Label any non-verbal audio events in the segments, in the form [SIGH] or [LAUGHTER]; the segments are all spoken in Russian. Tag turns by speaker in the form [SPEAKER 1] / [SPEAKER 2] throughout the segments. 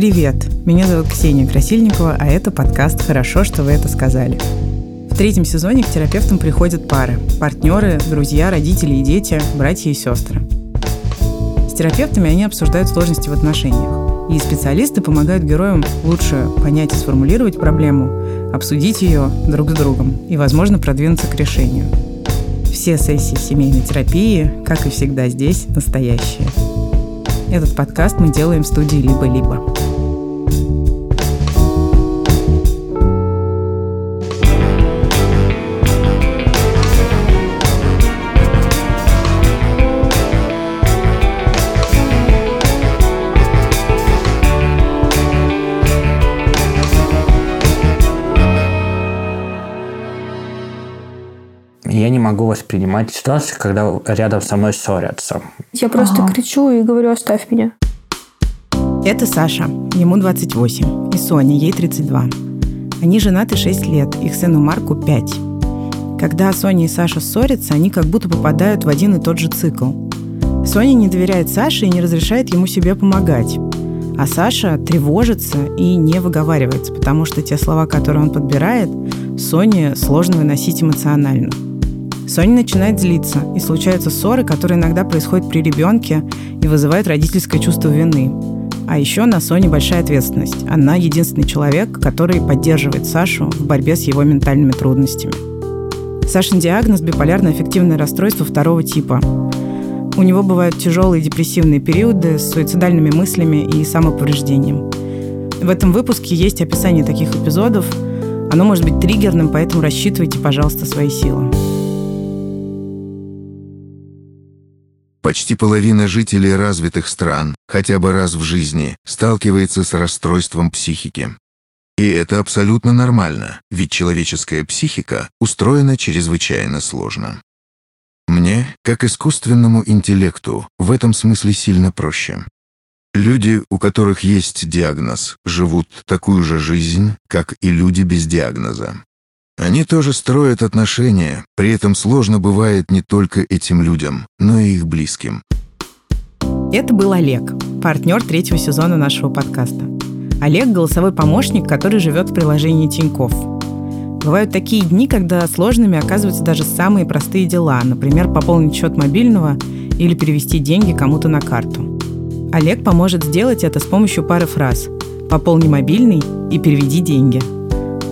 [SPEAKER 1] Привет! Меня зовут Ксения Красильникова, а это подкаст «Хорошо, что вы это сказали». В третьем сезоне к терапевтам приходят пары – партнеры, друзья, родители и дети, братья и сестры. С терапевтами они обсуждают сложности в отношениях. И специалисты помогают героям лучше понять и сформулировать проблему, обсудить ее друг с другом и, возможно, продвинуться к решению. Все сессии семейной терапии, как и всегда здесь, настоящие. Этот подкаст мы делаем в студии «Либо-либо».
[SPEAKER 2] Могу воспринимать ситуации, когда рядом со мной ссорятся.
[SPEAKER 3] Я просто ага. кричу и говорю, оставь меня.
[SPEAKER 1] Это Саша, ему 28, и Соня, ей 32. Они женаты 6 лет, их сыну Марку 5. Когда Соня и Саша ссорятся, они как будто попадают в один и тот же цикл. Соня не доверяет Саше и не разрешает ему себе помогать. А Саша тревожится и не выговаривается, потому что те слова, которые он подбирает, Соне сложно выносить эмоционально. Соня начинает злиться, и случаются ссоры, которые иногда происходят при ребенке и вызывают родительское чувство вины. А еще на Соне большая ответственность. Она единственный человек, который поддерживает Сашу в борьбе с его ментальными трудностями. Сашин диагноз – биполярное аффективное расстройство второго типа. У него бывают тяжелые депрессивные периоды с суицидальными мыслями и самоповреждением. В этом выпуске есть описание таких эпизодов. Оно может быть триггерным, поэтому рассчитывайте, пожалуйста, свои силы.
[SPEAKER 4] Почти половина жителей развитых стран хотя бы раз в жизни сталкивается с расстройством психики. И это абсолютно нормально, ведь человеческая психика устроена чрезвычайно сложно. Мне, как искусственному интеллекту, в этом смысле сильно проще. Люди, у которых есть диагноз, живут такую же жизнь, как и люди без диагноза. Они тоже строят отношения, при этом сложно бывает не только этим людям, но и их близким.
[SPEAKER 1] Это был Олег, партнер третьего сезона нашего подкаста. Олег – голосовой помощник, который живет в приложении Тиньков. Бывают такие дни, когда сложными оказываются даже самые простые дела, например, пополнить счет мобильного или перевести деньги кому-то на карту. Олег поможет сделать это с помощью пары фраз «Пополни мобильный» и «Переведи деньги».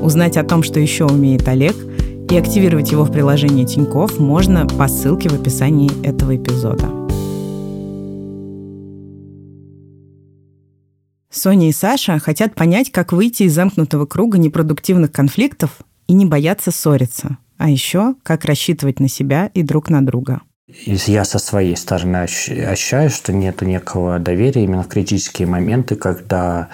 [SPEAKER 1] Узнать о том, что еще умеет Олег, и активировать его в приложении Тиньков можно по ссылке в описании этого эпизода. Соня и Саша хотят понять, как выйти из замкнутого круга непродуктивных конфликтов и не бояться ссориться. А еще, как рассчитывать на себя и друг на друга.
[SPEAKER 2] Я со своей стороны ощущаю, что нет некого доверия именно в критические моменты, когда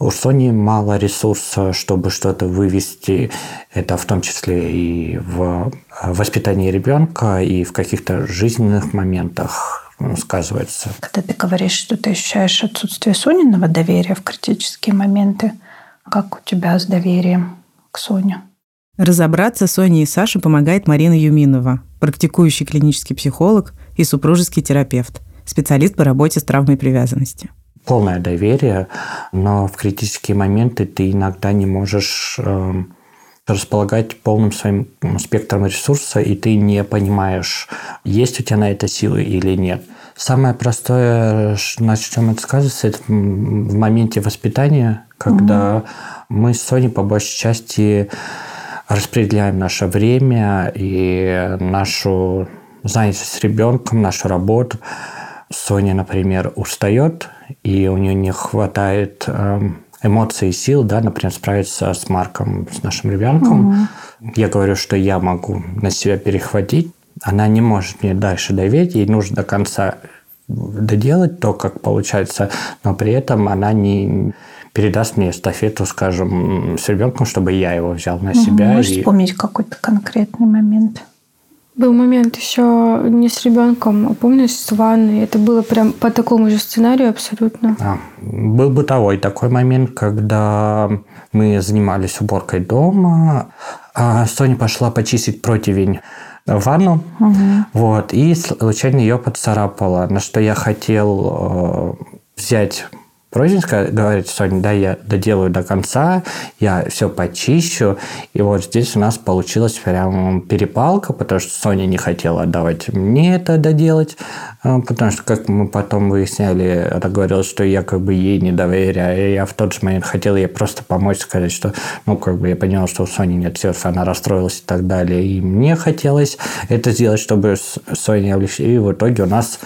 [SPEAKER 2] у Sony мало ресурса, чтобы что-то вывести. Это в том числе и в воспитании ребенка, и в каких-то жизненных моментах сказывается.
[SPEAKER 3] Когда ты говоришь, что ты ощущаешь отсутствие Сониного доверия в критические моменты, как у тебя с доверием к Соне?
[SPEAKER 1] Разобраться Соне и Саше помогает Марина Юминова, практикующий клинический психолог и супружеский терапевт, специалист по работе с травмой привязанности
[SPEAKER 2] полное доверие, но в критические моменты ты иногда не можешь э, располагать полным своим спектром ресурса, и ты не понимаешь, есть у тебя на это силы или нет. Самое простое, на чем это сказывается, это в моменте воспитания, когда угу. мы с Соней по большей части распределяем наше время и нашу занятость с ребенком, нашу работу. Соня, например, устает, и у нее не хватает эм, эмоций и сил, да, например, справиться с Марком, с нашим ребенком. Угу. Я говорю, что я могу на себя перехватить. Она не может мне дальше доверить, ей нужно до конца доделать то, как получается, но при этом она не передаст мне эстафету, скажем, с ребенком, чтобы я его взял на себя.
[SPEAKER 3] Можешь и... вспомнить какой-то конкретный момент?
[SPEAKER 5] Был момент еще не с ребенком, а помню, с ванной. Это было прям по такому же сценарию абсолютно.
[SPEAKER 2] А, был бытовой такой момент, когда мы занимались уборкой дома, а Соня пошла почистить противень в ванну, угу. вот, и случайно ее поцарапала, на что я хотел э, взять Прозинская говорит, Соня, да, я доделаю до конца, я все почищу. И вот здесь у нас получилась прям перепалка, потому что Соня не хотела отдавать мне это доделать, а, потому что, как мы потом выясняли, она говорила, что я как бы ей не доверяю. И я в тот же момент хотел ей просто помочь, сказать, что, ну, как бы я понял, что у Сони нет сердца, она расстроилась и так далее. И мне хотелось это сделать, чтобы Соня облегчить. И в итоге у нас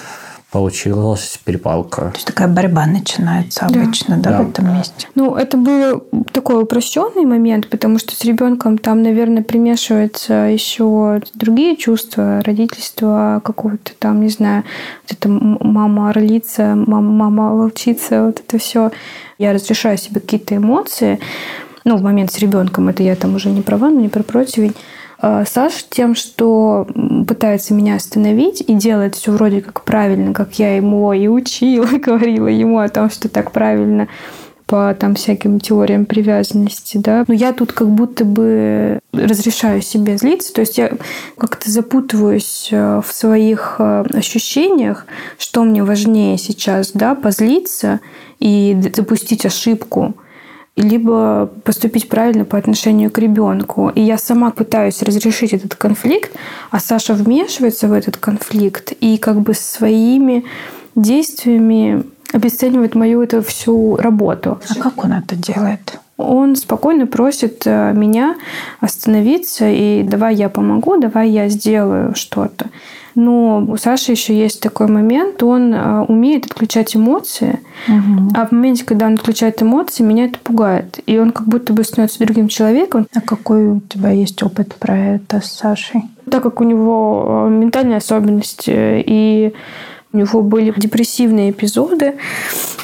[SPEAKER 2] получилась перепалка.
[SPEAKER 3] То есть такая борьба начинается да. обычно, да, да, в этом месте.
[SPEAKER 5] Ну, это был такой упрощенный момент, потому что с ребенком там, наверное, примешиваются еще другие чувства, родительства какого-то там, не знаю, вот это мама орлица, мама, мама волчица, вот это все. Я разрешаю себе какие-то эмоции, ну, в момент с ребенком, это я там уже не про ванну, не про противень, Саша тем, что пытается меня остановить и делает все вроде как правильно, как я ему и учила, [LAUGHS] говорила ему о том, что так правильно по там всяким теориям привязанности, да. Но я тут как будто бы разрешаю себе злиться, то есть я как-то запутываюсь э, в своих э, ощущениях, что мне важнее сейчас, да, позлиться и запустить ошибку, либо поступить правильно по отношению к ребенку. И я сама пытаюсь разрешить этот конфликт, а Саша вмешивается в этот конфликт и как бы своими действиями обесценивает мою эту всю работу.
[SPEAKER 3] А как он это делает?
[SPEAKER 5] Он спокойно просит э, меня остановиться и давай я помогу, давай я сделаю что-то. Но у Саши еще есть такой момент, он а, умеет отключать эмоции, угу. а в моменте, когда он отключает эмоции, меня это пугает. И он как будто бы становится другим человеком.
[SPEAKER 3] А какой у тебя есть опыт про это с Сашей?
[SPEAKER 5] Так как у него а, ментальные особенности и у него были депрессивные эпизоды.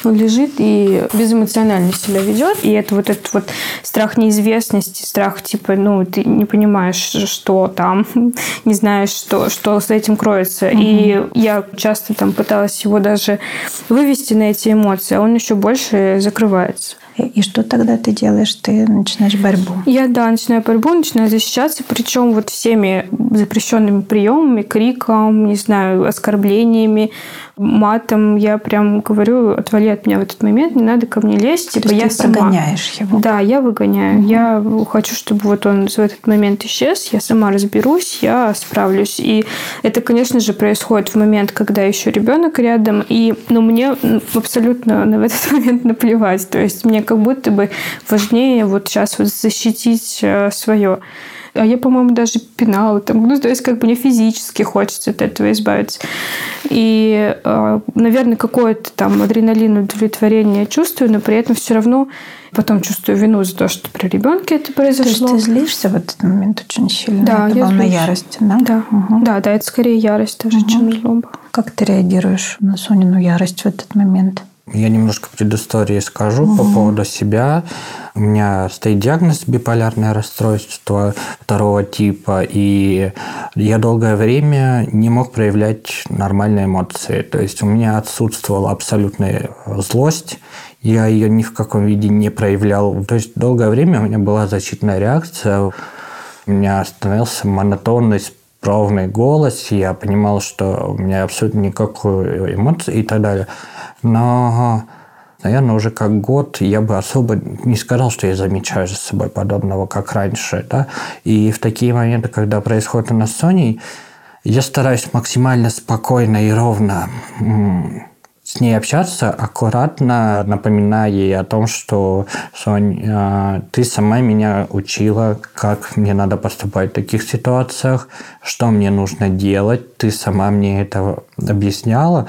[SPEAKER 5] Он лежит и безэмоционально себя ведет. И это вот этот вот страх неизвестности, страх типа, ну, ты не понимаешь, что там, [LAUGHS] не знаешь, что, что с этим кроется. Угу. И я часто там пыталась его даже вывести на эти эмоции, а он еще больше закрывается.
[SPEAKER 3] И что тогда ты делаешь? Ты начинаешь борьбу?
[SPEAKER 5] Я, да, начинаю борьбу, начинаю защищаться, причем вот всеми запрещенными приемами, криком, не знаю, оскорблениями, матом. Я прям говорю, отвали от меня в этот момент, не надо ко мне лезть.
[SPEAKER 3] Типа, То я ты сама. прогоняешь его?
[SPEAKER 5] Да, я выгоняю. Угу. Я хочу, чтобы вот он в этот момент исчез, я сама разберусь, я справлюсь. И это, конечно же, происходит в момент, когда еще ребенок рядом, и ну, мне абсолютно в этот [LAUGHS] момент наплевать. То есть мне как будто бы важнее вот сейчас вот защитить э, свое. А я, по-моему, даже пинала там. Ну, то есть, как бы мне физически хочется от этого избавиться. И, э, наверное, какое-то там адреналин, удовлетворение чувствую, но при этом все равно потом чувствую вину за то, что при ребенке это произошло.
[SPEAKER 3] То есть ты злишься в этот момент очень сильно?
[SPEAKER 5] Да,
[SPEAKER 3] это
[SPEAKER 5] я
[SPEAKER 3] волна ярости, да?
[SPEAKER 5] Да. Угу. да, да, это скорее ярость даже, угу. чем злоба.
[SPEAKER 3] Как ты реагируешь на Сонину ярость в этот момент?
[SPEAKER 2] Я немножко предыстории скажу угу. по поводу себя. У меня стоит диагноз биполярное расстройство второго типа, и я долгое время не мог проявлять нормальные эмоции. То есть у меня отсутствовала абсолютная злость, я ее ни в каком виде не проявлял. То есть долгое время у меня была защитная реакция, у меня становился монотонный ровный голос, я понимал, что у меня абсолютно никакой эмоции и так далее. Но, наверное, уже как год я бы особо не сказал, что я замечаю за собой подобного, как раньше. Да? И в такие моменты, когда происходит у нас с я стараюсь максимально спокойно и ровно с ней общаться, аккуратно напоминая ей о том, что, Сонь, а, ты сама меня учила, как мне надо поступать в таких ситуациях, что мне нужно делать, ты сама мне это объясняла,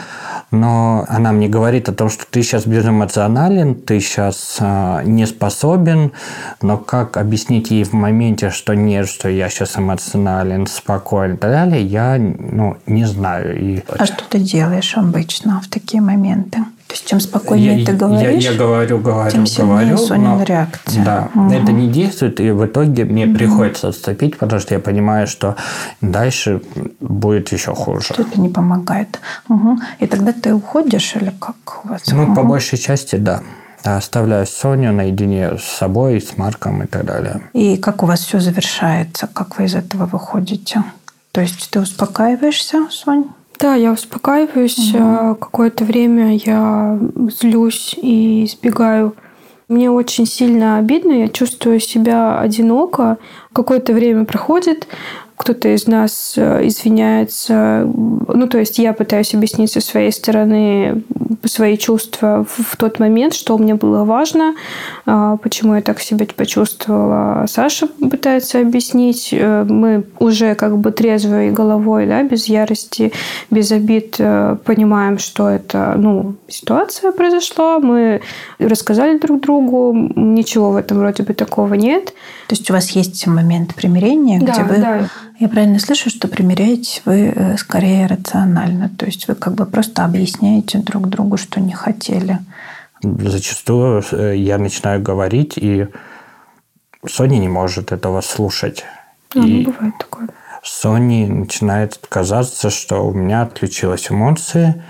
[SPEAKER 2] но она мне говорит о том, что ты сейчас безэмоционален, ты сейчас а, не способен, но как объяснить ей в моменте, что нет, что я сейчас эмоционален, спокоен и так далее, я ну, не знаю. И...
[SPEAKER 3] А что ты делаешь обычно в такие моменты? Моменты. То есть чем спокойнее я, ты говоришь,
[SPEAKER 2] я, я говорю, говорю,
[SPEAKER 3] тем сильнее Сонина реакция.
[SPEAKER 2] Да, угу. это не действует, и в итоге мне угу. приходится отступить, потому что я понимаю, что дальше будет еще хуже.
[SPEAKER 3] Что это не помогает. Угу. И тогда ты уходишь или как у вас?
[SPEAKER 2] Ну, угу. по большей части, да. Оставляю Соню наедине с собой, с Марком и так далее.
[SPEAKER 3] И как у вас все завершается? Как вы из этого выходите? То есть ты успокаиваешься, Сонь?
[SPEAKER 5] Да, я успокаиваюсь. Угу. Какое-то время я злюсь и избегаю. Мне очень сильно обидно, я чувствую себя одиноко. Какое-то время проходит, кто-то из нас э, извиняется. Ну, то есть я пытаюсь объяснить со своей стороны свои чувства в тот момент, что мне было важно, а, почему я так себя почувствовала. Саша пытается объяснить. Э, мы уже как бы трезвой головой, да, без ярости, без обид э, понимаем, что это, ну, ситуация произошла. Мы рассказали друг другу. Ничего в этом вроде бы такого нет.
[SPEAKER 3] То есть у вас есть момент примирения,
[SPEAKER 5] да,
[SPEAKER 3] где вы
[SPEAKER 5] да.
[SPEAKER 3] Я правильно слышу, что примиряетесь вы э, скорее рационально, то есть вы как бы просто объясняете друг другу, что не хотели.
[SPEAKER 2] Зачастую э, я начинаю говорить, и Соня не может этого слушать.
[SPEAKER 5] А, ну, и бывает такое.
[SPEAKER 2] Соне начинает казаться, что у меня отключилась эмоции,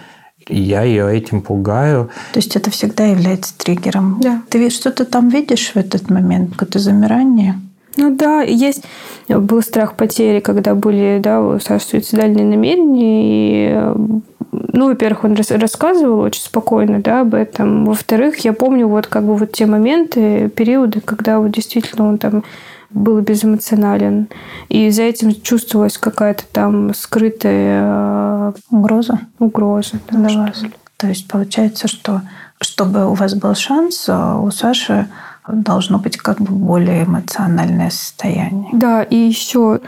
[SPEAKER 2] и я ее этим пугаю.
[SPEAKER 3] То есть это всегда является триггером.
[SPEAKER 5] Да.
[SPEAKER 3] Ты что-то там видишь в этот момент, какое-то замирание?
[SPEAKER 5] Ну да, есть был страх потери, когда были, да, у Саши суицидальные намерения, и ну, во-первых, он рассказывал очень спокойно, да, об этом. Во-вторых, я помню вот как бы вот те моменты, периоды, когда вот действительно он там был безэмоционален. И за этим чувствовалась какая-то там скрытая
[SPEAKER 3] угроза.
[SPEAKER 5] Угроза,
[SPEAKER 3] да, для вас. То есть получается, что чтобы у вас был шанс, у Саши должно быть как бы более эмоциональное состояние.
[SPEAKER 5] Да, и еще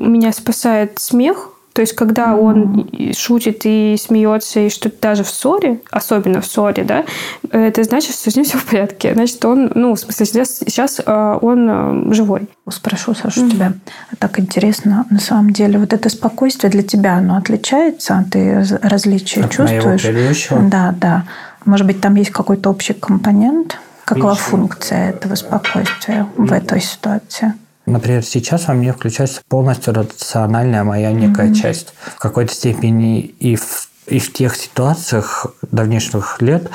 [SPEAKER 5] меня спасает смех. То есть, когда mm-hmm. он шутит и смеется, и что-то даже в ссоре, особенно в ссоре, да, это значит, что с ним все в порядке. Значит, он, ну, в смысле, сейчас, сейчас а, он а, живой.
[SPEAKER 3] Спрошу, Саша, mm-hmm. тебя так интересно, на самом деле, вот это спокойствие для тебя, оно отличается? Ты различия От чувствуешь?
[SPEAKER 2] Моего
[SPEAKER 3] да, да. Может быть, там есть какой-то общий компонент? Какова Ничего. функция этого спокойствия в этой ситуации?
[SPEAKER 2] Например, сейчас во мне включается полностью рациональная моя некая mm-hmm. часть. В какой-то степени и в, и в тех ситуациях давнейших лет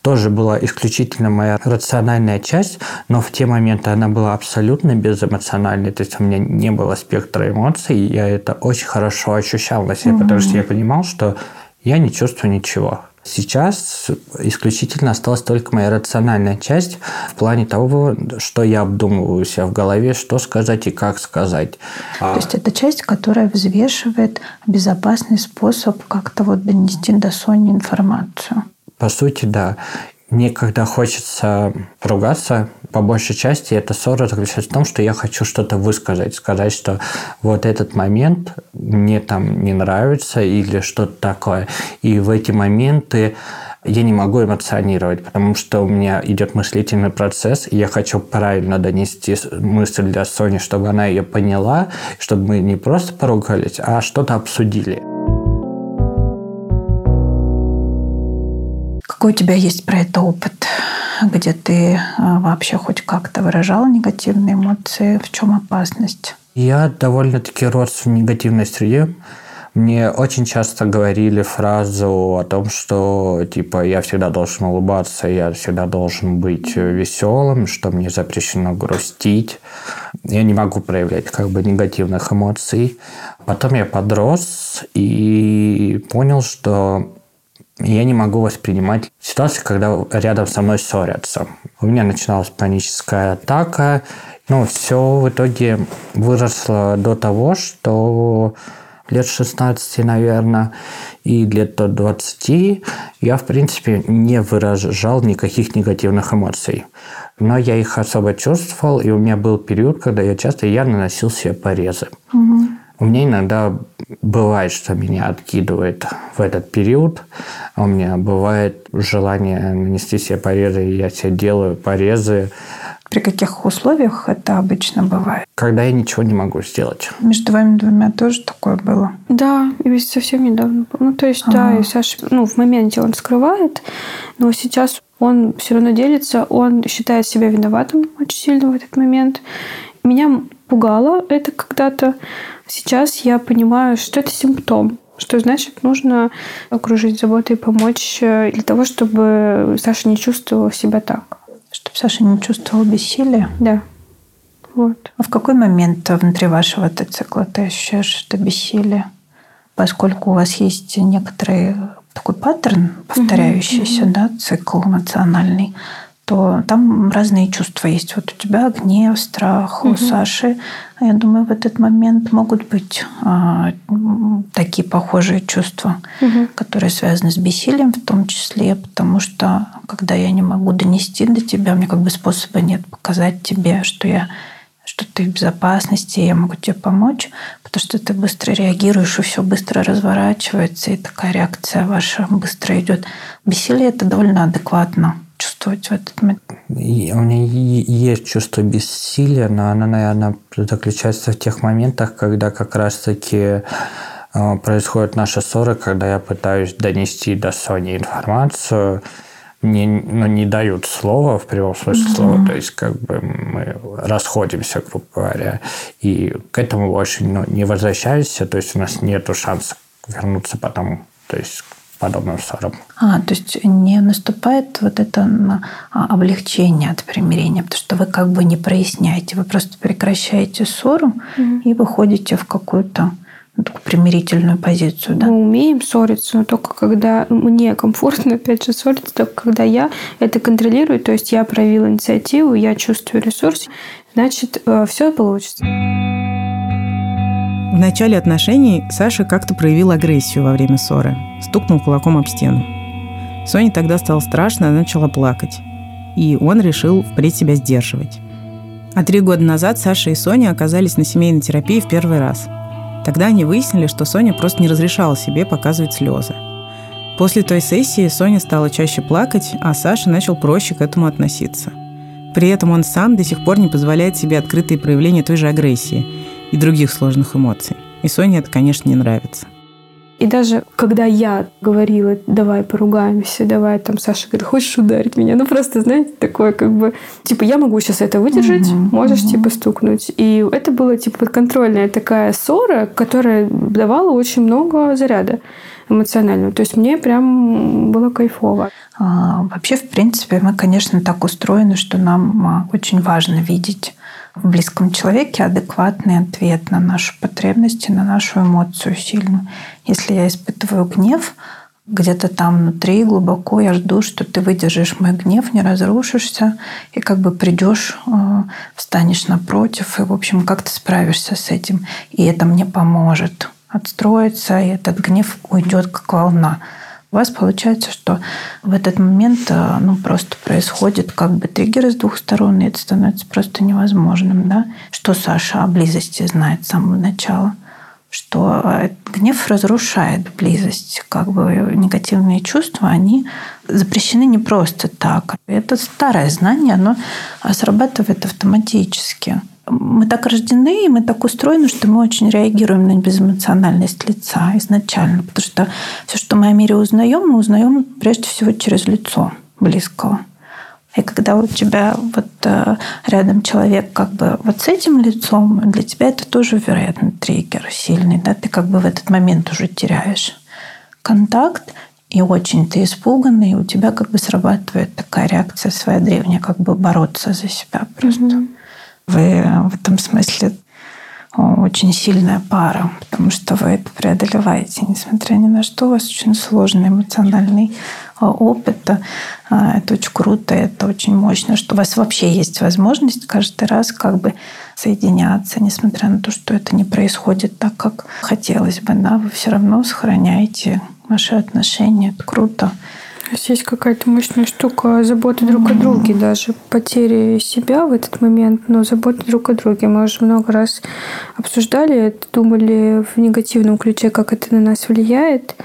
[SPEAKER 2] тоже была исключительно моя рациональная часть, но в те моменты она была абсолютно безэмоциональной, то есть у меня не было спектра эмоций, и я это очень хорошо ощущал на себе, mm-hmm. потому что я понимал, что я не чувствую ничего. Сейчас исключительно осталась только моя рациональная часть в плане того, что я обдумываю у себя в голове, что сказать и как сказать.
[SPEAKER 3] То есть это часть, которая взвешивает безопасный способ как-то вот донести до Сони информацию.
[SPEAKER 2] По сути, да. Мне хочется ругаться, по большей части эта ссора заключается в том, что я хочу что-то высказать, сказать, что вот этот момент мне там не нравится или что-то такое. И в эти моменты я не могу эмоционировать, потому что у меня идет мыслительный процесс, и я хочу правильно донести мысль для Сони, чтобы она ее поняла, чтобы мы не просто поругались, а что-то обсудили.
[SPEAKER 3] Какой у тебя есть про это опыт? Где ты а, вообще хоть как-то выражал негативные эмоции? В чем опасность?
[SPEAKER 2] Я довольно-таки рос в негативной среде. Мне очень часто говорили фразу о том, что типа я всегда должен улыбаться, я всегда должен быть веселым, что мне запрещено грустить. Я не могу проявлять как бы негативных эмоций. Потом я подрос и понял, что я не могу воспринимать ситуацию, когда рядом со мной ссорятся. У меня начиналась паническая атака. Ну, все в итоге выросло до того, что лет 16, наверное, и лет до 20 я, в принципе, не выражал никаких негативных эмоций. Но я их особо чувствовал, и у меня был период, когда я часто я наносил себе порезы. Угу. У меня иногда бывает, что меня откидывает в этот период. А у меня бывает желание нанести себе порезы, и я себе делаю порезы.
[SPEAKER 3] При каких условиях это обычно бывает?
[SPEAKER 2] Когда я ничего не могу сделать.
[SPEAKER 3] Между вами двумя тоже такое было?
[SPEAKER 5] Да, и ведь совсем недавно. Ну, то есть, ага. да, и Саша, ну, в моменте он скрывает, но сейчас он все равно делится, он считает себя виноватым очень сильно в этот момент. Меня пугало это когда-то. Сейчас я понимаю, что это симптом. Что значит, нужно окружить заботой и помочь э, для того, чтобы Саша не чувствовала себя так.
[SPEAKER 3] Чтобы Саша не чувствовала бессилия?
[SPEAKER 5] Да. Вот.
[SPEAKER 3] А в какой момент внутри вашего цикла ты ощущаешь это бессилие? поскольку у вас есть некоторый такой паттерн, повторяющийся, mm-hmm. да, цикл эмоциональный, то там разные чувства есть. Вот у тебя гнев, страх, угу. у Саши, я думаю, в этот момент могут быть а, такие похожие чувства, угу. которые связаны с бессилием в том числе, потому что когда я не могу донести до тебя, у меня как бы способа нет показать тебе, что я что ты в безопасности, я могу тебе помочь, потому что ты быстро реагируешь, и все быстро разворачивается, и такая реакция ваша быстро идет. Бессилие это довольно адекватно чувствовать в этот момент?
[SPEAKER 2] И у меня есть чувство бессилия, но оно, наверное, заключается в тех моментах, когда как раз-таки э, происходят наши ссоры, когда я пытаюсь донести до Сони информацию, мне ну, не дают слова в прямом смысле mm-hmm. слова, то есть как бы мы расходимся, грубо говоря, и к этому больше ну, не возвращаемся, то есть у нас нет шанса вернуться потом, то есть подобным ссорам.
[SPEAKER 3] А, то есть не наступает вот это а, облегчение от примирения, потому что вы как бы не проясняете, вы просто прекращаете ссору mm-hmm. и выходите в какую-то ну, такую примирительную позицию, да?
[SPEAKER 5] Мы умеем ссориться, но только когда мне комфортно, опять же, ссориться, только когда я это контролирую, то есть я проявила инициативу, я чувствую ресурс, значит, э, все получится.
[SPEAKER 1] В начале отношений Саша как-то проявил агрессию во время ссоры. Стукнул кулаком об стену. Соне тогда стало страшно, она начала плакать. И он решил впредь себя сдерживать. А три года назад Саша и Соня оказались на семейной терапии в первый раз. Тогда они выяснили, что Соня просто не разрешала себе показывать слезы. После той сессии Соня стала чаще плакать, а Саша начал проще к этому относиться. При этом он сам до сих пор не позволяет себе открытые проявления той же агрессии – и других сложных эмоций. И Соне это, конечно, не нравится.
[SPEAKER 5] И даже когда я говорила, давай поругаемся, давай, там Саша говорит, хочешь ударить меня? Ну, просто, знаете, такое как бы, типа, я могу сейчас это выдержать, угу, можешь, угу. типа, стукнуть. И это была, типа, подконтрольная такая ссора, которая давала очень много заряда эмоционального. То есть мне прям было кайфово.
[SPEAKER 3] А, вообще, в принципе, мы, конечно, так устроены, что нам а, очень важно видеть в близком человеке адекватный ответ на нашу потребность, на нашу эмоцию сильную. Если я испытываю гнев, где-то там внутри глубоко я жду, что ты выдержишь мой гнев, не разрушишься, и как бы придешь, э, встанешь напротив, и, в общем, как ты справишься с этим. И это мне поможет отстроиться, и этот гнев уйдет как волна у вас получается, что в этот момент э, ну, просто происходит как бы триггер с двух сторон, и это становится просто невозможным. Да? Что Саша о близости знает с самого начала? что э, гнев разрушает близость. Как бы негативные чувства, они запрещены не просто так. Это старое знание, оно срабатывает автоматически мы так рождены, и мы так устроены, что мы очень реагируем на безэмоциональность лица изначально. Потому что все, что мы о мире узнаем, мы узнаем прежде всего через лицо близкого. И когда у тебя вот э, рядом человек как бы вот с этим лицом, для тебя это тоже, вероятно, триггер сильный. Да? Ты как бы в этот момент уже теряешь контакт, и очень ты испуганный, и у тебя как бы срабатывает такая реакция своя древняя, как бы бороться за себя просто. Mm-hmm. Вы в этом смысле очень сильная пара, потому что вы это преодолеваете, несмотря ни на что. У вас очень сложный эмоциональный а, опыт. А, это очень круто, это очень мощно, что у вас вообще есть возможность каждый раз как бы соединяться, несмотря на то, что это не происходит так, как хотелось бы. Да? Вы все равно сохраняете ваши отношения. Это круто.
[SPEAKER 5] Есть какая-то мощная штука заботы друг о друге, даже потери себя в этот момент, но забота друг о друге. Мы уже много раз обсуждали это, думали в негативном ключе, как это на нас влияет.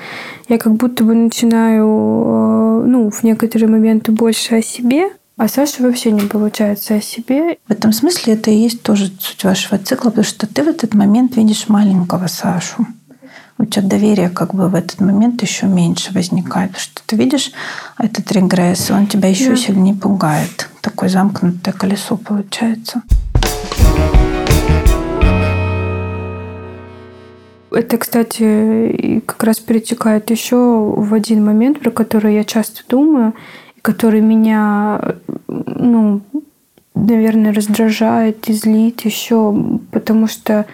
[SPEAKER 5] Я как будто бы начинаю, э, ну, в некоторые моменты больше о себе, а Саша вообще не получается о себе.
[SPEAKER 3] В этом смысле это и есть тоже суть вашего цикла, потому что ты в этот момент видишь маленького Сашу у тебя доверие как бы в этот момент еще меньше возникает. Потому что ты видишь этот регресс, он тебя еще да. сильнее пугает. Такое замкнутое колесо получается.
[SPEAKER 5] Это, кстати, как раз перетекает еще в один момент, про который я часто думаю, который меня, ну, наверное, раздражает и злит еще, потому что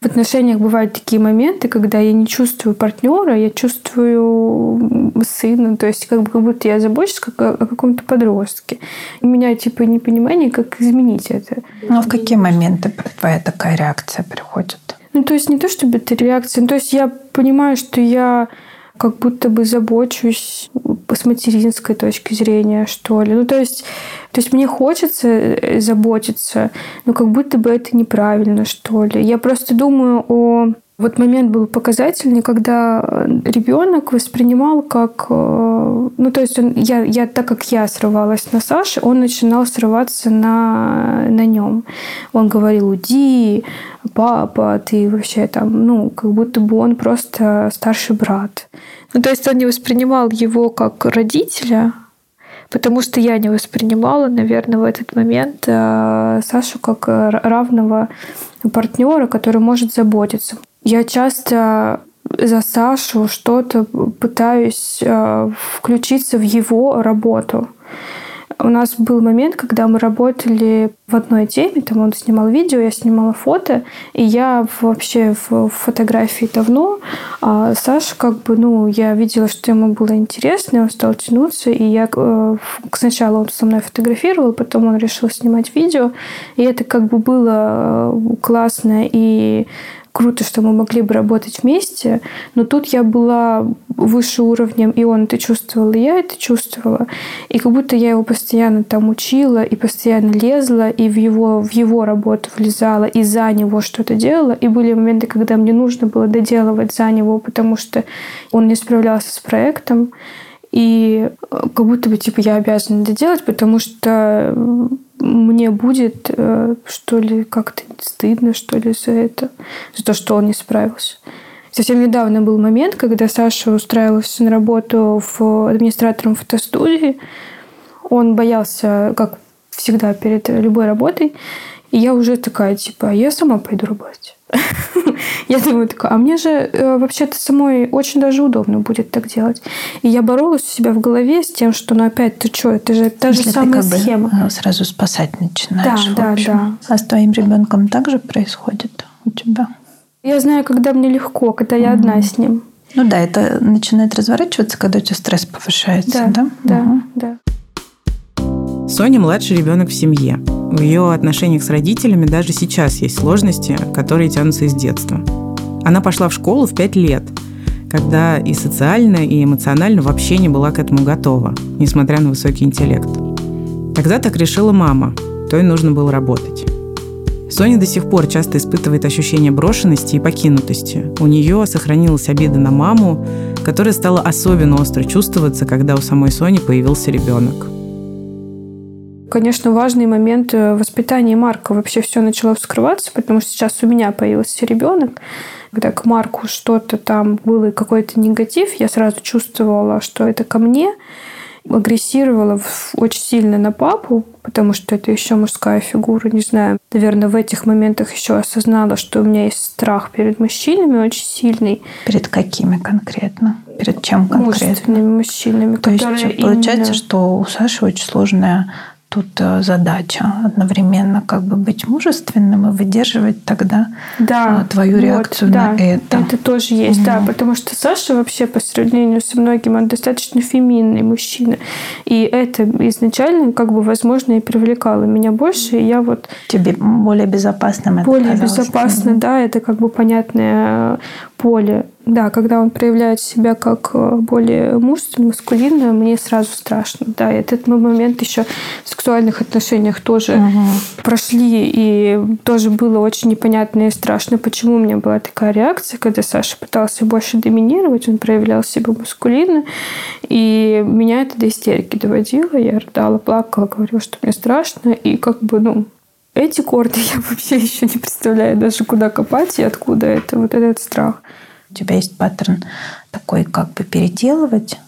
[SPEAKER 5] в отношениях бывают такие моменты, когда я не чувствую партнера, я чувствую сына, то есть как, бы, как будто я забочусь как о, о каком-то подростке. У меня типа непонимание, как изменить это.
[SPEAKER 3] Ну, а в какие моменты твоя такая реакция приходит?
[SPEAKER 5] Ну, то есть не то, чтобы это реакция, ну, то есть я понимаю, что я как будто бы забочусь с материнской точки зрения, что ли. Ну, то есть, то есть мне хочется э, заботиться, но как будто бы это неправильно, что ли. Я просто думаю о вот момент был показательный, когда ребенок воспринимал как... Э, ну, то есть он, я, я, так как я срывалась на Саше, он начинал срываться на, на нем. Он говорил, уйди, папа, ты вообще там, ну, как будто бы он просто старший брат. Ну, то есть он не воспринимал его как родителя, потому что я не воспринимала, наверное, в этот момент э, Сашу как равного партнера, который может заботиться. Я часто за Сашу что-то пытаюсь э, включиться в его работу. У нас был момент, когда мы работали в одной теме, там он снимал видео, я снимала фото, и я вообще в фотографии давно, а Саша как бы, ну, я видела, что ему было интересно, он стал тянуться, и я э, сначала он со мной фотографировал, потом он решил снимать видео, и это как бы было э, классно и круто, что мы могли бы работать вместе, но тут я была выше уровнем, и он это чувствовал, и я это чувствовала. И как будто я его постоянно там учила, и постоянно лезла, и в его, в его работу влезала, и за него что-то делала. И были моменты, когда мне нужно было доделывать за него, потому что он не справлялся с проектом. И как будто бы типа я обязана это делать, потому что мне будет, э, что ли, как-то стыдно, что ли, за это, за то, что он не справился. Совсем недавно был момент, когда Саша устраивался на работу в администратором фотостудии. Он боялся, как всегда, перед любой работой. И я уже такая, типа, «А я сама пойду работать. Я думаю, такая, а мне же э, вообще-то самой очень даже удобно будет так делать. И я боролась у себя в голове с тем, что, ну опять, ты что, это же та же самая схема.
[SPEAKER 3] Бы сразу спасать начинаешь.
[SPEAKER 5] Да, да, да.
[SPEAKER 3] А с твоим ребенком также происходит у тебя?
[SPEAKER 5] Я знаю, когда мне легко, когда я одна с ним.
[SPEAKER 3] Ну да, это начинает разворачиваться, когда у тебя стресс повышается,
[SPEAKER 5] да?
[SPEAKER 3] Да,
[SPEAKER 5] угу. да.
[SPEAKER 1] Соня младший ребенок в семье. В ее отношениях с родителями даже сейчас есть сложности, которые тянутся из детства. Она пошла в школу в 5 лет, когда и социально, и эмоционально вообще не была к этому готова, несмотря на высокий интеллект. Тогда так решила мама, то и нужно было работать. Соня до сих пор часто испытывает ощущение брошенности и покинутости. У нее сохранилась обида на маму, которая стала особенно остро чувствоваться, когда у самой Сони появился ребенок.
[SPEAKER 5] Конечно, важный момент э, воспитания Марка. Вообще все начало вскрываться, потому что сейчас у меня появился ребенок. Когда к Марку что-то там было, какой-то негатив, я сразу чувствовала, что это ко мне агрессировала очень сильно на папу, потому что это еще мужская фигура, не знаю. Наверное, в этих моментах еще осознала, что у меня есть страх перед мужчинами очень сильный.
[SPEAKER 3] Перед какими конкретно? Перед чем конкретно?
[SPEAKER 5] Мужественными мужчинами.
[SPEAKER 3] То есть получается, именно... что у Саши очень сложная тут э, задача одновременно как бы быть мужественным и выдерживать тогда
[SPEAKER 5] да,
[SPEAKER 3] э, твою
[SPEAKER 5] вот,
[SPEAKER 3] реакцию
[SPEAKER 5] да,
[SPEAKER 3] на это.
[SPEAKER 5] Это тоже есть, угу. да, потому что Саша вообще по сравнению со многим он достаточно феминный мужчина, и это изначально как бы возможно и привлекало меня больше, и я вот
[SPEAKER 3] тебе более безопасным это
[SPEAKER 5] более безопасно, да, это как бы понятное поле да, когда он проявляет себя как э, более мужественно, маскулинно, мне сразу страшно. Да, и этот момент еще в сексуальных отношениях тоже угу. прошли, и тоже было очень непонятно и страшно, почему у меня была такая реакция, когда Саша пытался больше доминировать, он проявлял себя маскулинно, и меня это до истерики доводило. Я рыдала, плакала, говорила, что мне страшно, и как бы, ну, эти корни я вообще еще не представляю даже, куда копать и откуда это, вот этот страх.
[SPEAKER 3] У тебя есть паттерн такой, как бы переделывать,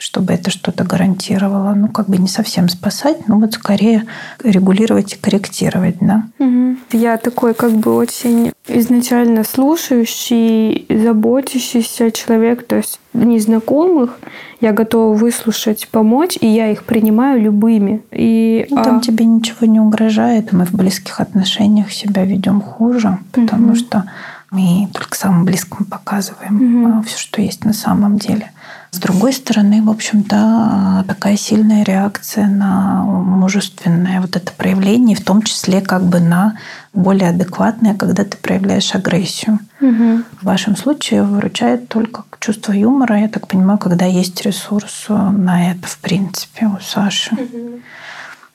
[SPEAKER 3] чтобы это что-то гарантировало. Ну, как бы не совсем спасать, но вот скорее регулировать и корректировать, да?
[SPEAKER 5] Угу. Я такой как бы очень изначально слушающий, заботящийся человек, то есть незнакомых я готова выслушать, помочь, и я их принимаю любыми. И,
[SPEAKER 3] ну, там а... тебе ничего не угрожает, мы в близких отношениях себя ведем хуже, потому угу. что Мы только самым близким показываем
[SPEAKER 5] Мгм.
[SPEAKER 3] все, что есть на самом деле. С другой стороны, в общем-то, такая сильная реакция на мужественное вот это проявление, в том числе как бы на более адекватное, когда ты проявляешь агрессию.
[SPEAKER 5] Мгм.
[SPEAKER 3] В вашем случае выручает только чувство юмора, я так понимаю, когда есть ресурс э, на это, в принципе, у Саши.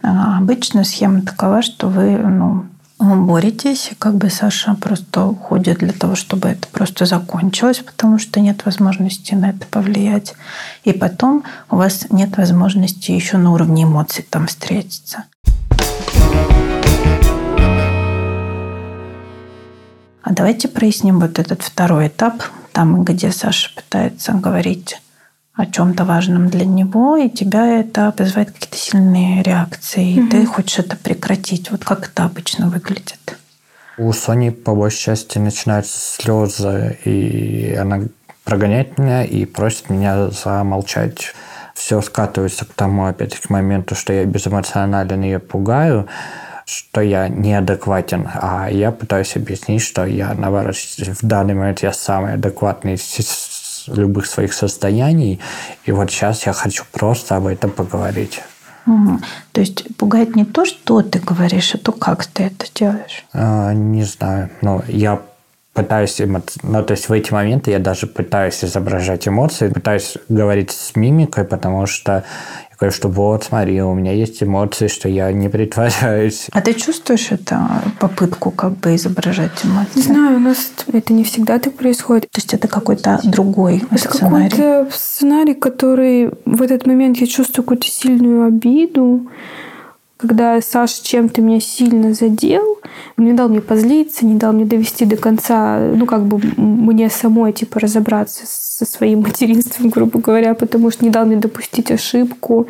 [SPEAKER 3] А Обычно схема такова, что вы ну, боретесь, как бы Саша просто уходит для того, чтобы это просто закончилось, потому что нет возможности на это повлиять. И потом у вас нет возможности еще на уровне эмоций там встретиться. А давайте проясним вот этот второй этап, там, где Саша пытается говорить о чем-то важном для него, и тебя это вызывает какие-то сильные реакции, и ты хочешь это прекратить. Вот как это обычно выглядит?
[SPEAKER 2] У Сони по большей части начинаются слезы, и она прогоняет меня и просит меня замолчать. Все скатывается к тому, опять-таки, моменту, что я безэмоционален ее пугаю, что я неадекватен, а я пытаюсь объяснить, что я, наоборот, в данный момент я самый адекватный из любых своих состояний, и вот сейчас я хочу просто об этом поговорить.
[SPEAKER 3] Мгм. То есть пугает не то, что ты говоришь, а то, как ты это делаешь.
[SPEAKER 2] А, не знаю, ну, я пытаюсь, эмо- ну, то есть в эти моменты я даже пытаюсь изображать эмоции, пытаюсь говорить с мимикой, потому что я говорю, что вот, смотри, у меня есть эмоции, что я не притворяюсь.
[SPEAKER 3] А ты чувствуешь это попытку как бы изображать эмоции?
[SPEAKER 5] Не знаю, у нас это не всегда так происходит.
[SPEAKER 3] То есть это какой-то другой
[SPEAKER 5] Это
[SPEAKER 3] сценарий.
[SPEAKER 5] какой-то сценарий, который в этот момент я чувствую какую-то сильную обиду, когда Саша чем-то меня сильно задел, не дал мне позлиться, не дал мне довести до конца, ну, как бы мне самой, типа, разобраться со своим [LAUGHS] материнством, грубо говоря, потому что не дал мне допустить ошибку.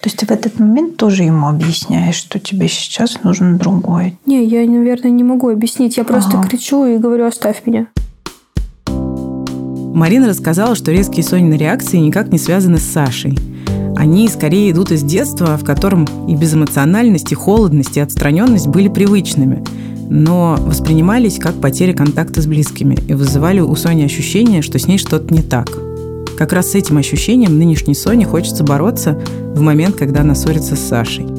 [SPEAKER 3] То есть ты в этот момент тоже ему объясняешь, что тебе сейчас нужен другой.
[SPEAKER 5] Не, я, наверное, не могу объяснить. Я просто
[SPEAKER 3] Ага.
[SPEAKER 5] кричу и говорю, оставь меня.
[SPEAKER 1] Марина рассказала, что резкие Сонины реакции никак не связаны с Сашей. Они скорее идут из детства, в котором и безэмоциональность, и холодность, и отстраненность были привычными, но воспринимались как потеря контакта с близкими и вызывали у Сони ощущение, что с ней что-то не так. Как раз с этим ощущением нынешней Соне хочется бороться в момент, когда она ссорится с Сашей.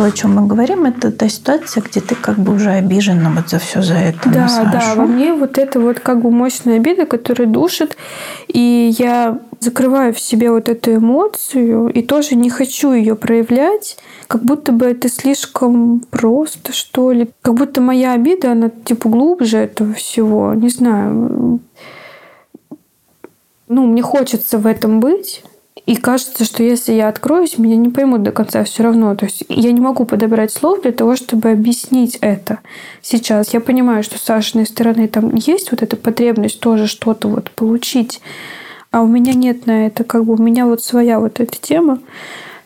[SPEAKER 3] То, о чем мы говорим, это та ситуация, где ты как бы уже обижена вот за все за это.
[SPEAKER 5] Да,
[SPEAKER 3] Сашу.
[SPEAKER 5] да, во мне вот это вот как бы мощная обида, которая душит, и я закрываю в себе вот эту эмоцию и тоже не хочу ее проявлять, как будто бы это слишком просто, что ли. Как будто моя обида, она типа глубже этого всего. Не знаю. Ну, мне хочется в этом быть, и кажется, что если я откроюсь, меня не поймут до конца все равно. То есть я не могу подобрать слов для того, чтобы объяснить это сейчас. Я понимаю, что с Сашиной стороны там есть вот эта потребность тоже что-то вот получить, а у меня нет на это. Как бы у меня вот своя вот эта тема.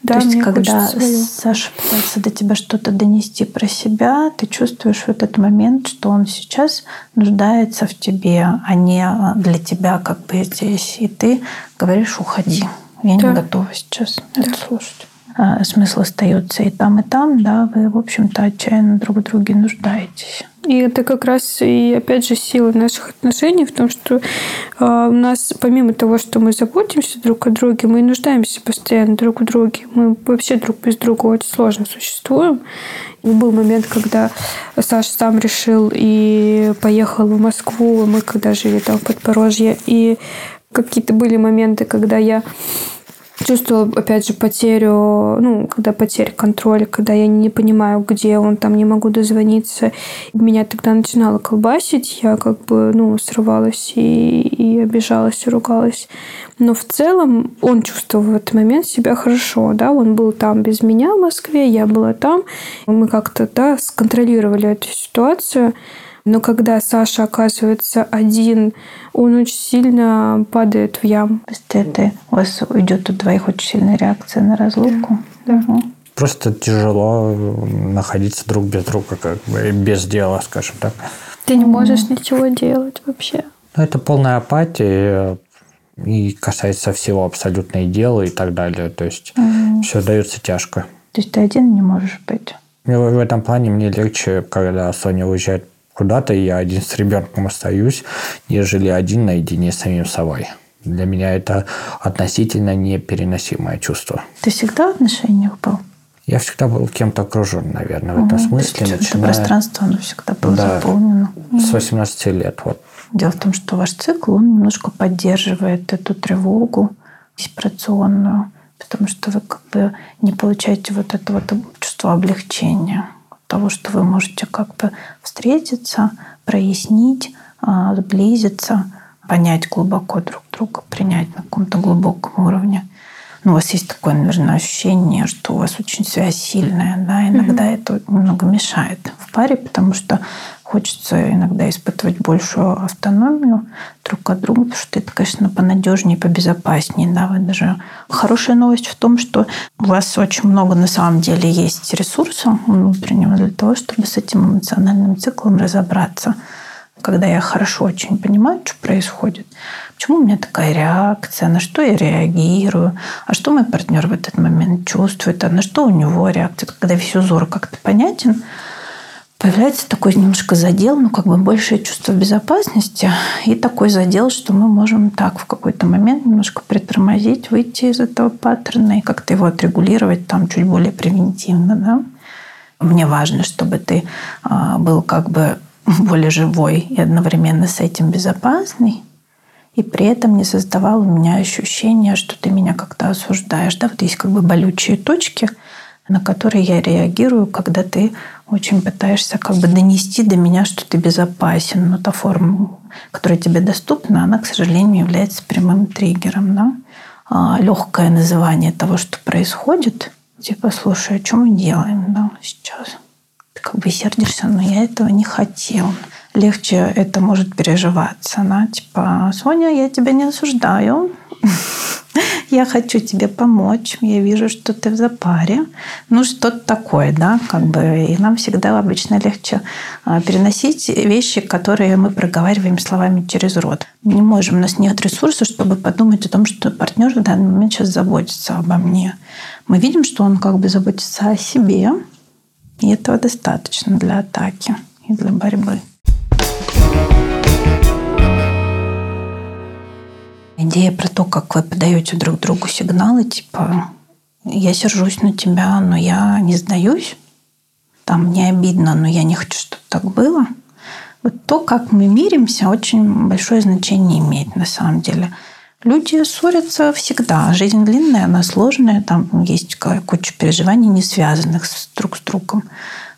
[SPEAKER 5] Да,
[SPEAKER 3] То есть, когда. Саша пытается до тебя что-то донести про себя, ты чувствуешь в этот момент, что он сейчас нуждается в тебе, а не для тебя как бы здесь. И ты говоришь, уходи. Я
[SPEAKER 5] Да.
[SPEAKER 3] не готова сейчас это слушать. А, смысл остается и там, и там, да, вы, в общем-то, отчаянно друг в друге нуждаетесь.
[SPEAKER 5] И это как раз и, опять же, сила наших отношений в том, что э, у нас, помимо того, что мы заботимся друг о друге, мы и нуждаемся постоянно друг в друге. Мы вообще друг без друга очень сложно существуем. И был момент, когда Саша сам решил и поехал в Москву, мы когда жили там в Подпорожье, и какие-то были моменты, когда я чувствовала, опять же, потерю, ну, когда потеря контроля, когда я не понимаю, где он, там не могу дозвониться. Меня тогда начинало колбасить, я как бы, ну, срывалась и, и обижалась, и ругалась. Но в целом он чувствовал в этот момент себя хорошо, да, он был там без меня в Москве, я была там. Мы как-то, да, сконтролировали эту ситуацию. Но когда Саша оказывается один, он очень сильно падает в яму.
[SPEAKER 3] То есть это у вас идет у двоих очень сильная реакция на разлуку.
[SPEAKER 5] Да.
[SPEAKER 3] Мгм.
[SPEAKER 2] Просто тяжело находиться друг без друга, как бы без дела, скажем так.
[SPEAKER 5] Ты не можешь ничего делать вообще.
[SPEAKER 2] Ну, это полная апатия и касается всего абсолютно и дела и так далее. То есть все дается тяжко.
[SPEAKER 3] То есть ты один не можешь быть.
[SPEAKER 2] В этом плане мне легче, когда Соня уезжает куда-то, я один с ребенком остаюсь, нежели один наедине с самим собой. Для меня это относительно непереносимое чувство.
[SPEAKER 3] Ты всегда в отношениях был?
[SPEAKER 2] Я всегда был кем-то окружен, наверное, в этом угу. смысле.
[SPEAKER 3] Начиная... Это пространство, оно всегда было да, заполнено.
[SPEAKER 2] С 18 лет. Вот.
[SPEAKER 3] Дело в том, что ваш цикл, он немножко поддерживает эту тревогу диспрационную, потому что вы как бы не получаете вот это вот чувство облегчения того, что вы можете как бы встретиться, прояснить, а, сблизиться, понять глубоко друг друга, принять на каком-то глубоком уровне ну, у вас есть такое, наверное, ощущение, что у вас очень связь сильная, да, иногда mm-hmm. это немного мешает в паре, потому что хочется иногда испытывать большую автономию друг от друга, потому что это, конечно, понадежнее, побезопаснее, да, вы даже... Хорошая новость в том, что у вас очень много на самом деле есть ресурсов внутреннего для того, чтобы с этим эмоциональным циклом разобраться. Когда я хорошо очень понимаю, что происходит, Почему у меня такая реакция? На что я реагирую? А что мой партнер в этот момент чувствует? А на что у него реакция? Когда весь узор как-то понятен, появляется такой немножко задел, ну, как бы большее чувство безопасности и такой задел, что мы можем так в какой-то момент немножко притормозить, выйти из этого паттерна и как-то его отрегулировать там чуть более превентивно, да. Мне важно, чтобы ты а, был как бы более живой и одновременно с этим безопасный, и при этом не создавал у меня ощущения, что ты меня как-то осуждаешь. Да, вот есть как бы болючие точки, на которые я реагирую, когда ты очень пытаешься как бы донести до меня, что ты безопасен. Но та форма, которая тебе доступна, она, к сожалению, является прямым триггером. Да? А легкое называние того, что происходит, типа, слушай, а что мы делаем да, сейчас? Ты как бы сердишься, но я этого не хотел легче это может переживаться. Она типа, Соня, я тебя не осуждаю. [LAUGHS] Я хочу тебе помочь. Я вижу, что ты в запаре. Ну, что-то такое, да, как бы. И нам всегда обычно легче а, переносить вещи, которые мы проговариваем словами через рот. Мы не можем, у нас нет ресурса, чтобы подумать о том, что партнер в данный момент сейчас заботится обо мне. Мы видим, что он как бы заботится о себе, и этого достаточно для атаки и для борьбы. Идея про то, как вы подаете друг другу сигналы, типа я сержусь на тебя, но я не сдаюсь, там мне обидно, но я не хочу, чтобы так было. Вот то, как мы миримся, очень большое значение имеет на самом деле. Люди ссорятся всегда. Жизнь длинная, она сложная, там есть куча переживаний, не связанных друг с другом.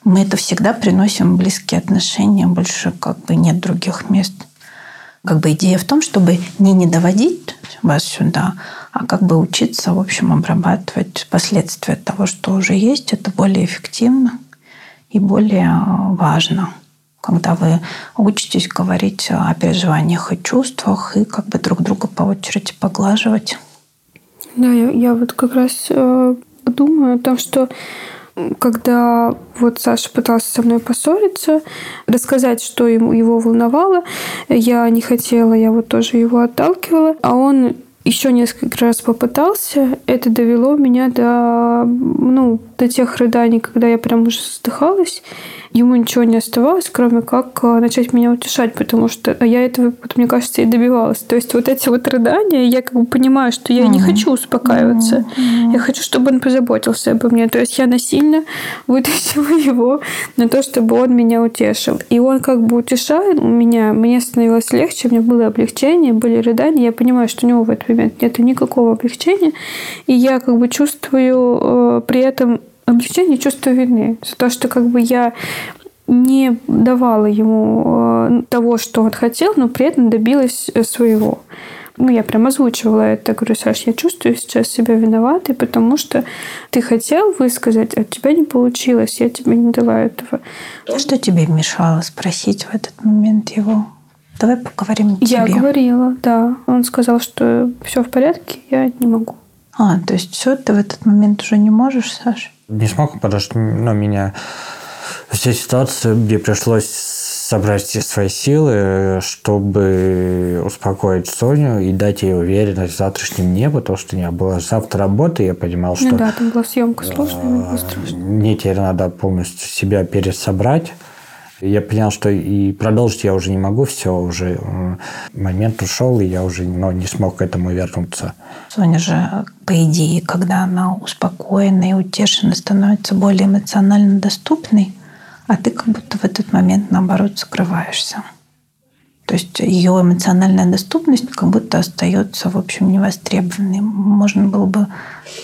[SPEAKER 3] Мы это всегда приносим в близкие отношения, больше как бы нет других мест как бы идея в том, чтобы не не доводить вас сюда, а как бы учиться, в общем, обрабатывать последствия того, что уже есть. Это более эффективно и более важно, когда вы учитесь говорить о переживаниях и чувствах и как бы друг друга по очереди поглаживать.
[SPEAKER 5] Да, я, я вот как раз э, думаю о том, что когда вот Саша пытался со мной поссориться, рассказать, что ему, его волновало, я не хотела, я вот тоже его отталкивала, а он еще несколько раз попытался, это довело меня до, ну, до тех рыданий, когда я прям уже задыхалась ему ничего не оставалось, кроме как э, начать меня утешать, потому что я этого, мне кажется, и добивалась. То есть вот эти вот рыдания, я как бы понимаю, что я mm-hmm. не хочу успокаиваться. Mm-hmm. Я хочу, чтобы он позаботился обо мне. То есть я насильно [LAUGHS] вытащила его на то, чтобы он меня утешил. И он как бы утешал меня, мне становилось легче, мне было облегчение, были рыдания. Я понимаю, что у него в этот момент нет никакого облегчения. И я как бы чувствую э, при этом облегчение чувство вины за то, что как бы я не давала ему э, того, что он хотел, но при этом добилась э, своего. Ну, я прям озвучивала это. Говорю, Саш, я чувствую сейчас себя виноватой, потому что ты хотел высказать, а у тебя не получилось, я тебе не дала этого.
[SPEAKER 3] Что тебе мешало спросить в этот момент его? Давай поговорим о
[SPEAKER 5] тебе. Я говорила, да. Он сказал, что все в порядке, я не могу.
[SPEAKER 3] А, то есть все, ты в этот момент уже не можешь, Саша?
[SPEAKER 2] Не смог, потому что ну, меня вся ситуация, где пришлось собрать все свои силы, чтобы успокоить Соню и дать ей уверенность в завтрашнем дне, потому что у меня была завтра работа, и я понимал, ну что...
[SPEAKER 5] Ну да, там была съемка сложная, было страшно.
[SPEAKER 2] Мне теперь надо полностью себя пересобрать. Я понял, что и продолжить я уже не могу, все, уже э, момент ушел, и я уже ну, не смог к этому вернуться.
[SPEAKER 3] Соня же, по идее, когда она успокоена и утешена, становится более эмоционально доступной, а ты как будто в этот момент, наоборот, скрываешься. То есть ее эмоциональная доступность как будто остается, в общем, невостребованной. Можно было бы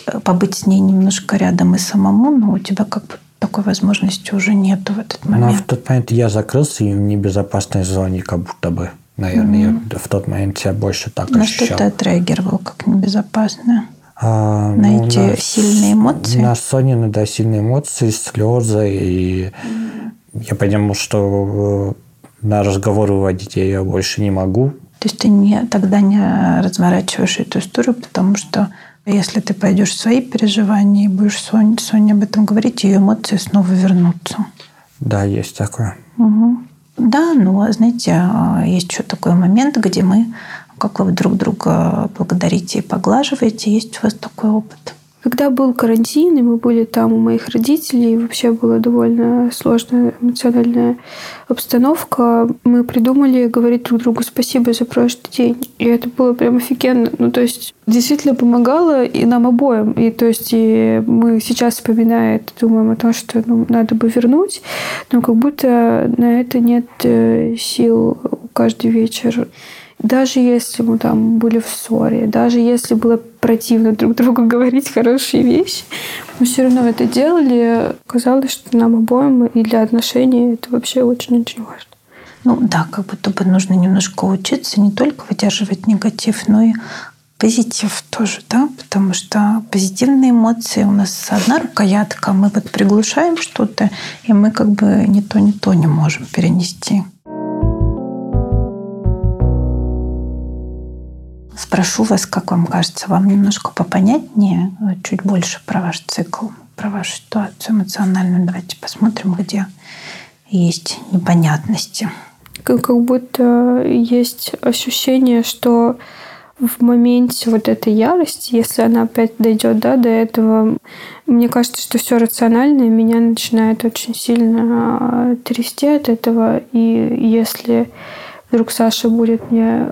[SPEAKER 3] э, побыть с ней немножко рядом и самому, но у тебя как бы такой возможности уже нету в этот момент.
[SPEAKER 2] Но в тот момент я закрылся и в небезопасной зоне как будто бы. Наверное, mm-hmm. я в тот момент себя больше так
[SPEAKER 3] На
[SPEAKER 2] ощущал.
[SPEAKER 3] что ты отреагировал как небезопасное? А, на ну, эти на, сильные эмоции?
[SPEAKER 2] На Сонины, да, сильные эмоции, слезы. И mm-hmm. я понял, что э, на разговор выводить я больше не могу.
[SPEAKER 3] То есть ты не, тогда не разворачиваешь эту историю, потому что если ты пойдешь в свои переживания и будешь Соне, Соне об этом говорить, ее эмоции снова вернутся.
[SPEAKER 2] Да, есть такое.
[SPEAKER 3] Угу. Да, но, знаете, а, есть еще такой момент, где мы, как вы друг друга благодарите и поглаживаете, есть у вас такой опыт.
[SPEAKER 5] Когда был карантин, и мы были там у моих родителей, вообще была довольно сложная эмоциональная обстановка, мы придумали говорить друг другу спасибо за прошлый день. И это было прям офигенно. Ну, то есть, действительно помогало и нам обоим. И то есть, и мы сейчас, вспоминая это, думаем о том, что ну, надо бы вернуть, но как будто на это нет э, сил каждый вечер даже если мы там были в ссоре, даже если было противно друг другу [LAUGHS] говорить хорошие вещи, мы все равно это делали. Казалось, что нам обоим и для отношений это вообще очень-очень важно.
[SPEAKER 3] Ну да, как будто бы нужно немножко учиться не только выдерживать негатив, но и позитив тоже, да, потому что позитивные эмоции у нас одна рукоятка, мы вот приглушаем что-то, и мы как бы ни то, ни то не можем перенести. Спрошу вас, как вам кажется, вам немножко попонятнее, э, чуть больше про ваш цикл, про вашу ситуацию эмоциональную. Давайте посмотрим, где есть непонятности.
[SPEAKER 5] Как, как будто есть ощущение, что в моменте вот этой ярости, если она опять дойдет да, до этого, мне кажется, что все рациональное меня начинает очень сильно а, трясти от этого. И если вдруг Саша будет мне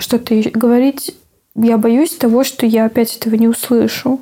[SPEAKER 5] что-то говорить, я боюсь того, что я опять этого не услышу.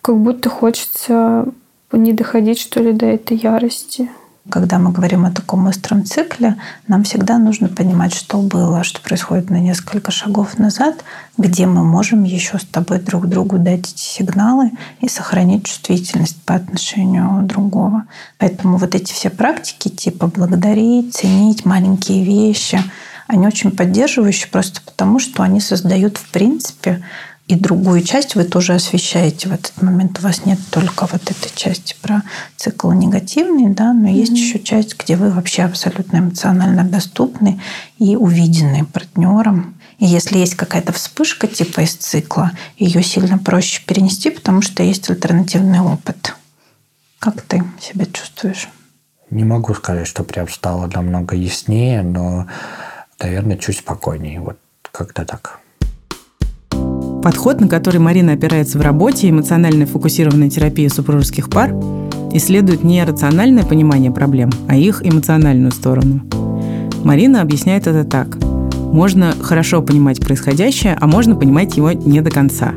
[SPEAKER 5] Как будто хочется не доходить, что ли, до этой ярости.
[SPEAKER 3] Когда мы говорим о таком остром цикле, нам всегда нужно понимать, что было, что происходит на несколько шагов назад, где мы можем еще с тобой друг другу дать эти сигналы и сохранить чувствительность по отношению другого. Поэтому вот эти все практики, типа благодарить, ценить маленькие вещи – они очень поддерживающие просто потому, что они создают, в принципе, и другую часть вы тоже освещаете в этот момент. У вас нет только вот этой части про цикл негативный, да, но mm-hmm. есть еще часть, где вы вообще абсолютно эмоционально доступны и увидены партнером. И если есть какая-то вспышка типа из цикла, ее сильно проще перенести, потому что есть альтернативный опыт. Как ты себя чувствуешь?
[SPEAKER 2] Не могу сказать, что прям стало намного яснее, но наверное, чуть спокойнее. Вот как-то так.
[SPEAKER 1] Подход, на который Марина опирается в работе, эмоционально фокусированная терапия супружеских пар, исследует не рациональное понимание проблем, а их эмоциональную сторону. Марина объясняет это так. Можно хорошо понимать происходящее, а можно понимать его не до конца.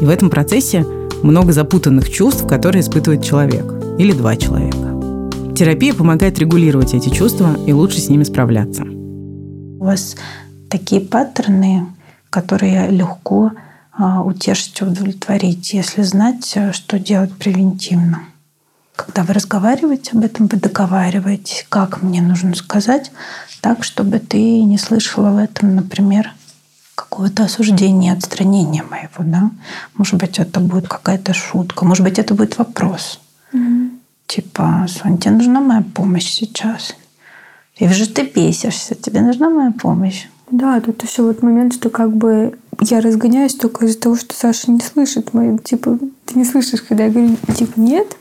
[SPEAKER 1] И в этом процессе много запутанных чувств, которые испытывает человек или два человека. Терапия помогает регулировать эти чувства и лучше с ними справляться.
[SPEAKER 3] У вас такие паттерны, которые легко а, утешить и удовлетворить, если знать, э, что делать превентивно. Когда вы разговариваете об этом, вы договариваетесь, как мне нужно сказать, так, чтобы ты не слышала в этом, например, какого-то осуждения, отстранения моего, да? Может быть, это будет какая-то шутка, может быть, это будет вопрос. Mm-hmm. Типа, Соня, тебе нужна моя помощь сейчас? Я вижу, ты бесишься, тебе нужна моя помощь.
[SPEAKER 5] Да, тут еще вот момент, что как бы я разгоняюсь только из-за того, что Саша не слышит мою, типа, ты не слышишь, когда я говорю, типа, нет,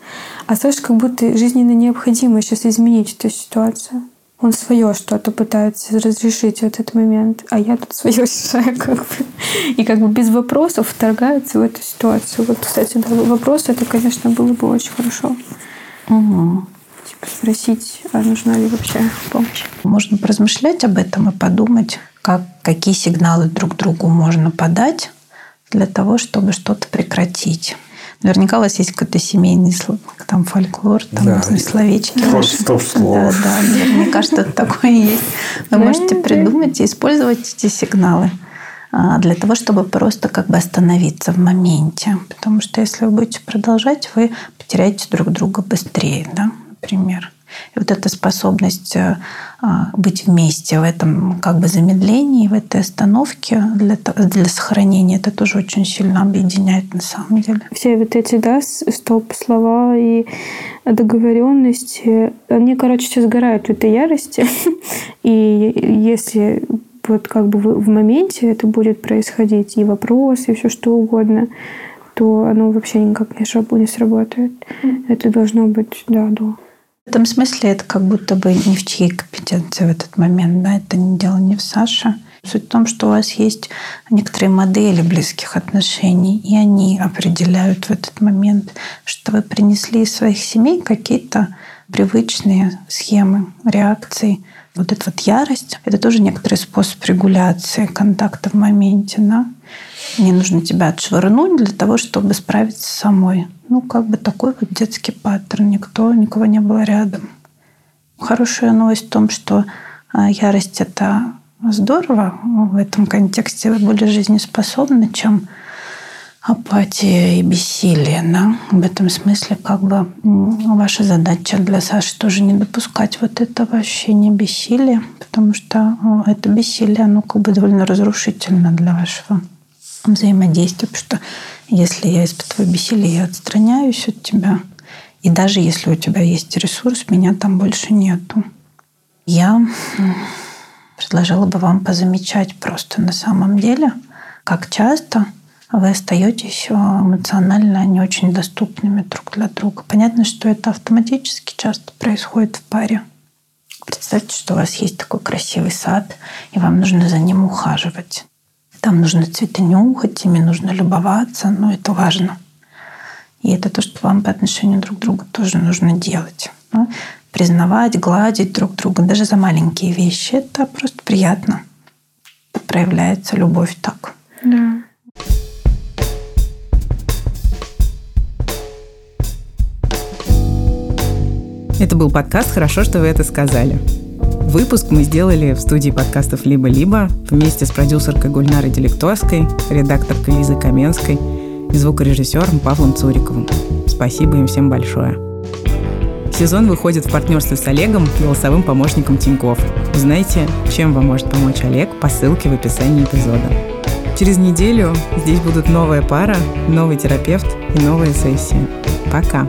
[SPEAKER 5] а Саша как будто жизненно необходимо сейчас изменить эту ситуацию. он свое что-то пытается разрешить в этот момент, а я тут свое решаю как бы. И как бы без вопросов вторгаются в эту ситуацию. Вот, кстати, да, вопрос это, конечно, было бы очень хорошо.
[SPEAKER 3] Угу.
[SPEAKER 5] Спросить, а нужна ли вообще помощь.
[SPEAKER 3] Можно поразмышлять об этом и подумать, как, какие сигналы друг другу можно подать для того, чтобы что-то прекратить. Наверняка у вас есть какой-то семейный там фольклор, там
[SPEAKER 2] Да.
[SPEAKER 3] словечки.
[SPEAKER 2] Стоп,
[SPEAKER 3] ваши.
[SPEAKER 2] стоп, слов.
[SPEAKER 3] Да, да, наверняка что-то такое есть. Вы можете придумать и использовать эти сигналы а, для того, чтобы просто как бы остановиться в моменте. Потому что если вы будете продолжать, вы потеряете друг друга быстрее, да, например. И вот эта способность э, а, быть вместе в этом как бы замедлении, в этой остановке для, для сохранения, это тоже очень сильно объединяет на самом деле.
[SPEAKER 5] Все вот эти, да, стоп-слова и договоренности, они, короче, все сгорают в этой ярости. [LAUGHS] И если вот как бы в моменте это будет происходить, и вопросы, и все что угодно, то оно вообще никак не, сраб- не сработает. Это должно быть, да, до.
[SPEAKER 3] В этом смысле это как будто бы не в чьей компетенции в этот момент, да, это не дело не в Саше. Суть в том, что у вас есть некоторые модели близких отношений, и они определяют в этот момент, что вы принесли из своих семей какие-то привычные схемы реакций. Вот эта вот ярость – это тоже некоторый способ регуляции контакта в моменте. Да? Мне нужно тебя отшвырнуть для того, чтобы справиться самой. Ну, как бы такой вот детский паттерн. Никто, никого не было рядом. Хорошая новость в том, что а, ярость – это здорово. В этом контексте вы более жизнеспособны, чем апатия и бессилие. Да? В этом смысле как бы ваша задача для Саши тоже не допускать вот этого ощущения бессилия, потому что о, это бессилие, оно как бы довольно разрушительно для вашего взаимодействия, потому что если я испытываю бессилие, я отстраняюсь от тебя, и даже если у тебя есть ресурс, меня там больше нету. Я предложила бы вам позамечать просто на самом деле, как часто вы остаетесь э, эмоционально не очень доступными друг для друга. Понятно, что это автоматически часто происходит в паре. Представьте, что у вас есть такой красивый сад, и вам нужно за ним ухаживать. Там нужно цветы нюхать, ими нужно любоваться, но это важно. И это то, что вам по отношению друг к другу тоже нужно делать. да. Признавать, гладить друг друга, даже за маленькие вещи. Это просто приятно. Проявляется любовь так.
[SPEAKER 5] Да.
[SPEAKER 1] Это был подкаст «Хорошо, что вы это сказали». Выпуск мы сделали в студии подкастов «Либо-либо» вместе с продюсеркой Гульнарой Делектовской, редакторкой Лизой Каменской и звукорежиссером Павлом Цуриковым. Спасибо им всем большое. Сезон выходит в партнерстве с Олегом, голосовым помощником Тиньков. Узнайте, чем вам может помочь Олег по ссылке в описании эпизода. Через неделю здесь будут новая пара, новый терапевт и новая сессия. Пока!